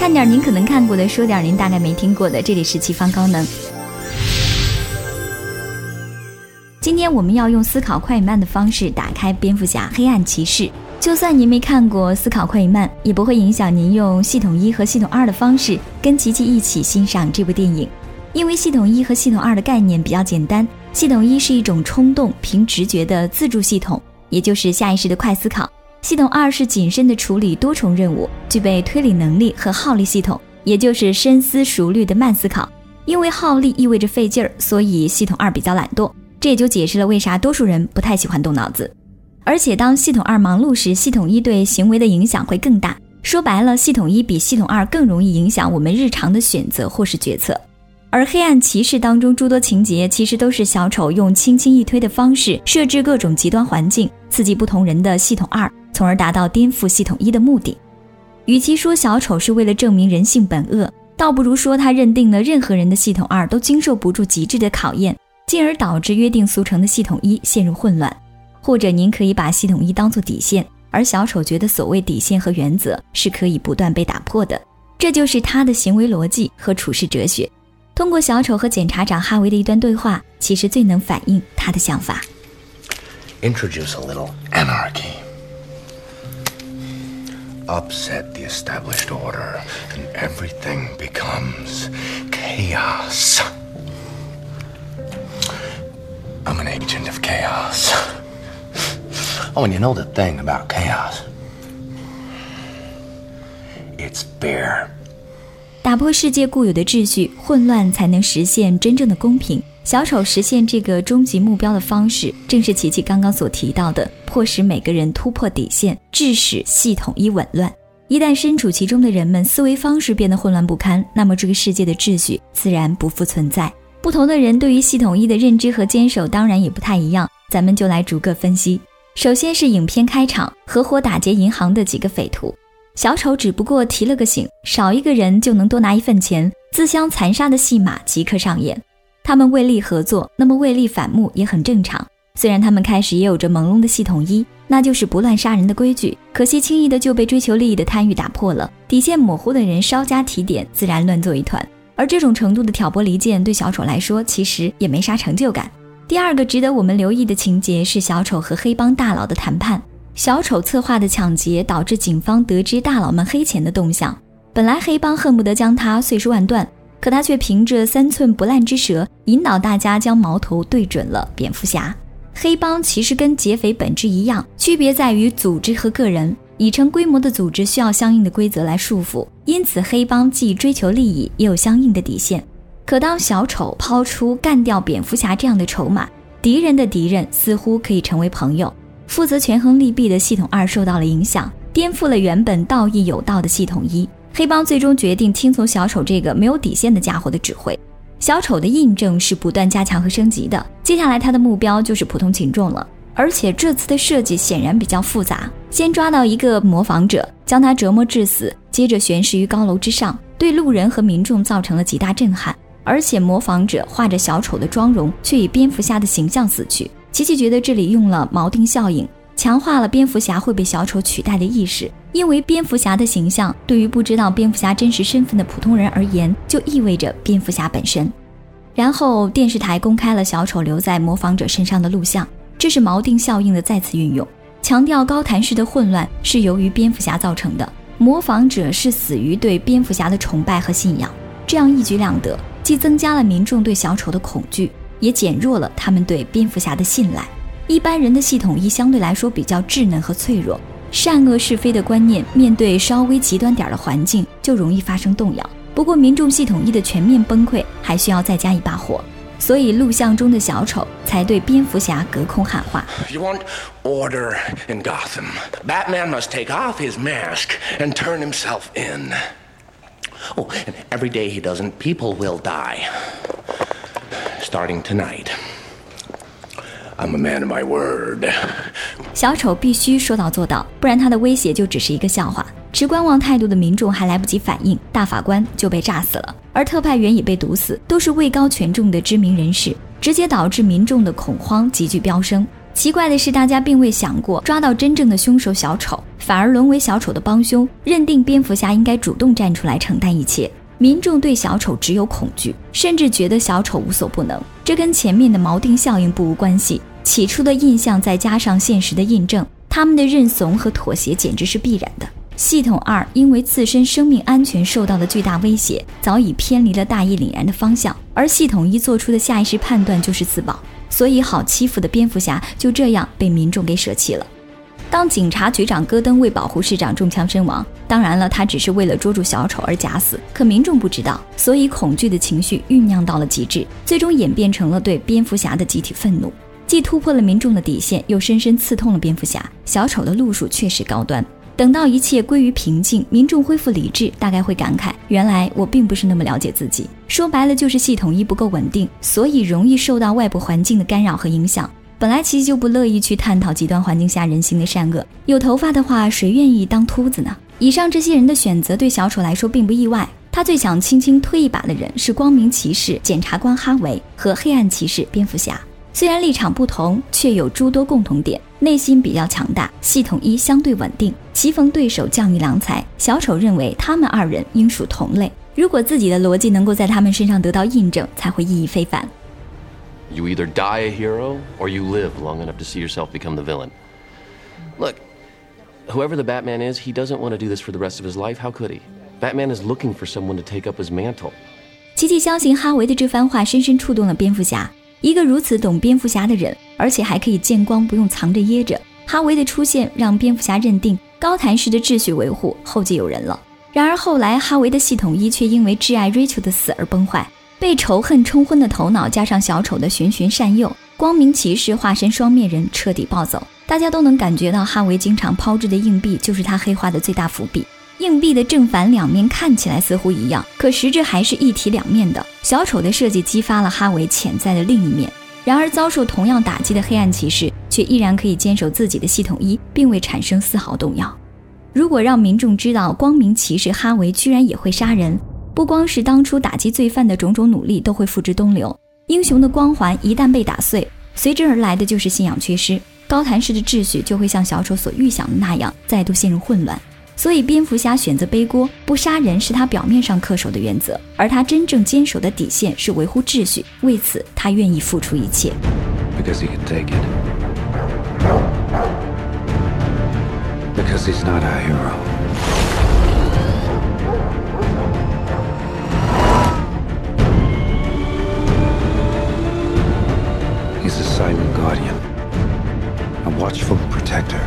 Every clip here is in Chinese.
看点您可能看过的，说点您大概没听过的。这里是奇方高能。今天我们要用思考快与慢的方式打开蝙蝠侠黑暗骑士。就算您没看过思考快与慢，也不会影响您用系统一和系统二的方式跟琪琪一起欣赏这部电影。因为系统一和系统二的概念比较简单，系统一是一种冲动、凭直觉的自助系统，也就是下意识的快思考；系统二是谨慎的处理多重任务、具备推理能力和耗力系统，也就是深思熟虑的慢思考。因为耗力意味着费劲儿，所以系统二比较懒惰。这也就解释了为啥多数人不太喜欢动脑子。而且当系统二忙碌时，系统一对行为的影响会更大。说白了，系统一比系统二更容易影响我们日常的选择或是决策。而黑暗骑士当中诸多情节，其实都是小丑用轻轻一推的方式设置各种极端环境，刺激不同人的系统二，从而达到颠覆系统一的目的。与其说小丑是为了证明人性本恶，倒不如说他认定了任何人的系统二都经受不住极致的考验，进而导致约定俗成的系统一陷入混乱。或者您可以把系统一当做底线，而小丑觉得所谓底线和原则是可以不断被打破的，这就是他的行为逻辑和处事哲学。通过小丑和检察长哈维的一段对话，其实最能反映他的想法。Introduce a little anarchy. Upset the established order, and everything becomes chaos. I'm an agent of chaos. Oh, and you know the thing about chaos? It's bear. 打破世界固有的秩序，混乱才能实现真正的公平。小丑实现这个终极目标的方式，正是琪琪刚刚所提到的， 迫使每个人突破底线，致使系统一紊乱。一旦身处其中的人们思维方式变得混乱不堪，那么这个世界的秩序自然不复存在。不同的人对于系统一的认知和坚守当然也不太一样，咱们就来逐个分析。首先是影片开场，合伙打劫银行的几个匪徒。小丑只不过提了个醒，少一个人就能多拿一份钱，自相残杀的戏码即刻上演。他们为利合作，那么为利反目也很正常。虽然他们开始也有着朦胧的系统一，那就是不乱杀人的规矩，可惜轻易的就被追求利益的贪欲打破了。底线模糊的人稍加提点，自然乱作一团。而这种程度的挑拨离间，对小丑来说其实也没啥成就感。第二个值得我们留意的情节是小丑和黑帮大佬的谈判。小丑策划的抢劫导致警方得知大佬们黑钱的动向。本来黑帮恨不得将他碎尸万段，可他却凭着三寸不烂之舌，引导大家将矛头对准了蝙蝠侠。黑帮其实跟劫匪本质一样，区别在于组织和个人。已成规模的组织需要相应的规则来束缚，因此黑帮既追求利益，也有相应的底线。可当小丑抛出干掉蝙蝠侠这样的筹码，敌人的敌人似乎可以成为朋友。负责权衡利弊的系统二受到了影响，颠覆了原本道义有道的系统一。黑帮最终决定听从小丑这个没有底线的家伙的指挥。小丑的印证是不断加强和升级的，接下来他的目标就是普通群众了。而且这次的设计显然比较复杂，先抓到一个模仿者，将他折磨致死，接着悬石于高楼之上，对路人和民众造成了极大震撼。而且模仿者画着小丑的妆容，却以蝙蝠侠的形象死去。琪琪觉得这里用了锚定效应，强化了蝙蝠侠会被小丑取代的意识。因为蝙蝠侠的形象对于不知道蝙蝠侠真实身份的普通人而言，就意味着蝙蝠侠本身。然后电视台公开了小丑留在模仿者身上的录像，这是锚定效应的再次运用，强调高谭市的混乱是由于蝙蝠侠造成的，模仿者是死于对蝙蝠侠的崇拜和信仰。这样一举两得，既增加了民众对小丑的恐惧。也减弱了他们对蝙蝠侠的信赖。一般人的系统一相对来说比较稚嫩和脆弱，善恶是非的观念面对稍微极端点的环境就容易发生动摇。不过民众系统一的全面崩溃还需要再加一把火，所以录像中的小丑才对蝙蝠侠隔空喊话：“You want order in Gotham? Batman must take off his mask and turn himself in. Oh, and every day he doesn't, people will die.” Starting tonight, I'm a man of my word. 小丑必须说到做到，不然他的威胁就只是一个笑话。持观望态度的民众还来不及反应，大法官就被炸死了，而特派员也被毒死，都是位高权重的知名人士，直接导致民众的恐慌急剧飙升。奇怪的是，大家并未想过抓到真正的凶手小丑，反而沦为小丑的帮凶，认定蝙蝠侠应该主动站出来承担一切。民众对小丑只有恐惧，甚至觉得小丑无所不能。这跟前面的锚定效应不无关系。起初的印象再加上现实的印证，他们的认怂和妥协简直是必然的。系统二因为自身生命安全受到的巨大威胁，早已偏离了大义凛然的方向，而系统一做出的下意识判断就是自保，所以好欺负的蝙蝠侠就这样被民众给舍弃了。当警察局长戈登为保护市长中枪身亡，当然了，他只是为了捉住小丑而假死。可民众不知道，所以恐惧的情绪酝酿到了极致，最终演变成了对蝙蝠侠的集体愤怒，既突破了民众的底线，又深深刺痛了蝙蝠侠。小丑的路数确实高端。等到一切归于平静，民众恢复理智，大概会感慨：原来我并不是那么了解自己。说白了，就是系统一不够稳定，所以容易受到外部环境的干扰和影响。本来琪琪就不乐意去探讨极端环境下人性的善恶。有头发的话，谁愿意当秃子呢？以上这些人的选择对小丑来说并不意外。他最想轻轻推一把的人是光明骑士检察官哈维和黑暗骑士蝙蝠侠。虽然立场不同，却有诸多共同点。内心比较强大，系统一相对稳定。棋逢对手，将遇良才。小丑认为他们二人应属同类。如果自己的逻辑能够在他们身上得到印证，才会意义非凡。You either die a hero or you live long enough to see yourself become the villain. Look, whoever the Batman is, he doesn't want to do this for the rest of his life. How could he? Batman is looking for someone to take up his mantle. 琪琪相信哈维的这番话深深触动了蝙蝠侠，一个如此懂蝙蝠侠的人，而且还可以见光，不用藏着掖着。哈维的出现让蝙蝠侠认定高谭市的秩序维护后继有人了。然而后来，哈维的系统一却因为挚爱 Rachel 的死而崩坏。被仇恨冲昏的头脑，加上小丑的循循善诱，光明骑士化身双面人彻底暴走。大家都能感觉到，哈维经常抛掷的硬币就是他黑化的最大伏笔。硬币的正反两面看起来似乎一样，可实质还是一体两面的。小丑的设计激发了哈维潜在的另一面。然而遭受同样打击的黑暗骑士却依然可以坚守自己的系统一，并未产生丝毫动摇。如果让民众知道光明骑士哈维居然也会杀人，不光是当初打击罪犯的种种努力都会付之东流，英雄的光环一旦被打碎，随之而来的就是信仰缺失，高谭市的秩序就会像小丑所预想的那样再度陷入混乱。所以蝙蝠侠选择背锅，不杀人是他表面上恪守的原则，而他真正坚守的底线是维护秩序。为此，他愿意付出一切。Because he can take it. Because he's not a hero. He's a silent guardian, a watchful protector,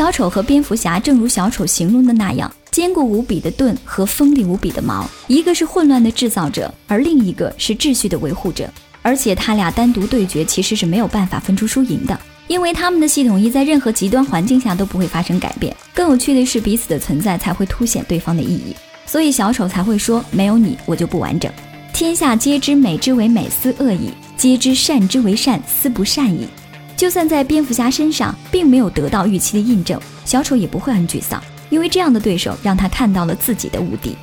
小丑和蝙蝠侠正如小丑形容的那样，坚固无比的盾和锋利无比的矛，一个是混乱的制造者，而另一个是秩序的维护者。而且他俩单独对决其实是没有办法分出输赢的，因为他们的系统一在任何极端环境下都不会发生改变。更有趣的是，彼此的存在才会凸显对方的意义。所以小丑才会说：“没有你，我就不完整。”天下皆知美之为美，斯恶已；皆知善之为善，斯不善已。就算在蝙蝠侠身上并没有得到预期的印证，小丑也不会很沮丧，因为这样的对手让他看到了自己的无敌。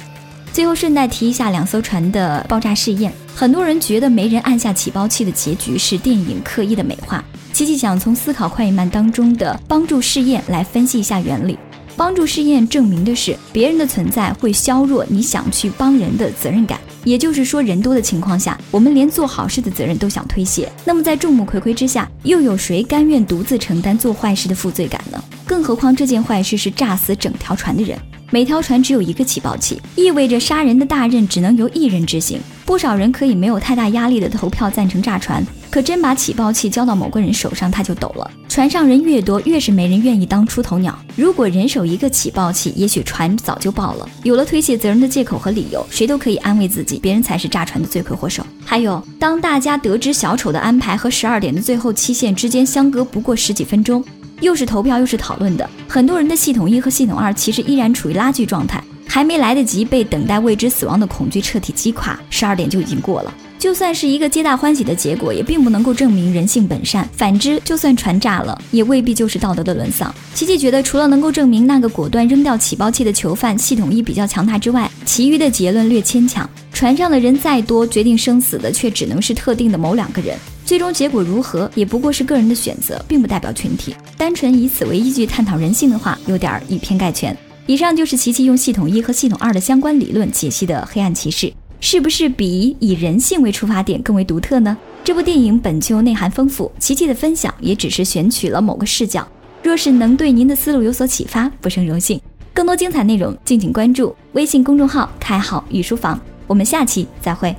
最后顺带提一下两艘船的爆炸试验，很多人觉得没人按下起爆器的结局是电影刻意的美化。琪琪想从思考快与慢当中的帮助试验来分析一下原理。帮助试验证明的是，别人的存在会削弱你想去帮人的责任感。也就是说，人多的情况下，我们连做好事的责任都想推卸。那么，在众目睽睽之下，又有谁甘愿独自承担做坏事的负罪感呢？更何况，这件坏事是炸死整条船的人。每条船只有一个起爆器，意味着杀人的大任只能由一人执行。不少人可以没有太大压力的投票赞成炸船，可真把起爆器交到某个人手上，他就抖了。船上人越多，越是没人愿意当出头鸟。如果人手一个起爆器，也许船早就爆了。有了推卸责任的借口和理由，谁都可以安慰自己，别人才是炸船的罪魁祸首。还有，当大家得知小丑的安排和十二点的最后期限之间相隔不过十几分钟。又是投票又是讨论的，很多人的系统一和系统二其实依然处于拉锯状态，还没来得及被等待未知死亡的恐惧彻底击垮，十二点就已经过了。就算是一个皆大欢喜的结果，也并不能够证明人性本善。反之，就算船炸了，也未必就是道德的沦丧。琪琪觉得，除了能够证明那个果断扔掉起爆器的囚犯系统一比较强大之外，其余的结论略牵强。船上的人再多，决定生死的却只能是特定的某两个人。最终结果如何，也不过是个人的选择，并不代表群体。单纯以此为依据探讨人性的话，有点以偏概全。以上就是琪琪用系统一和系统二的相关理论解析的黑暗骑士。是不是比以人性为出发点更为独特呢？这部电影本就内涵丰富，琪琪的分享也只是选取了某个视角。若是能对您的思路有所启发，不胜荣幸。更多精彩内容，敬请关注微信公众号“开好御书房”。我们下期再会。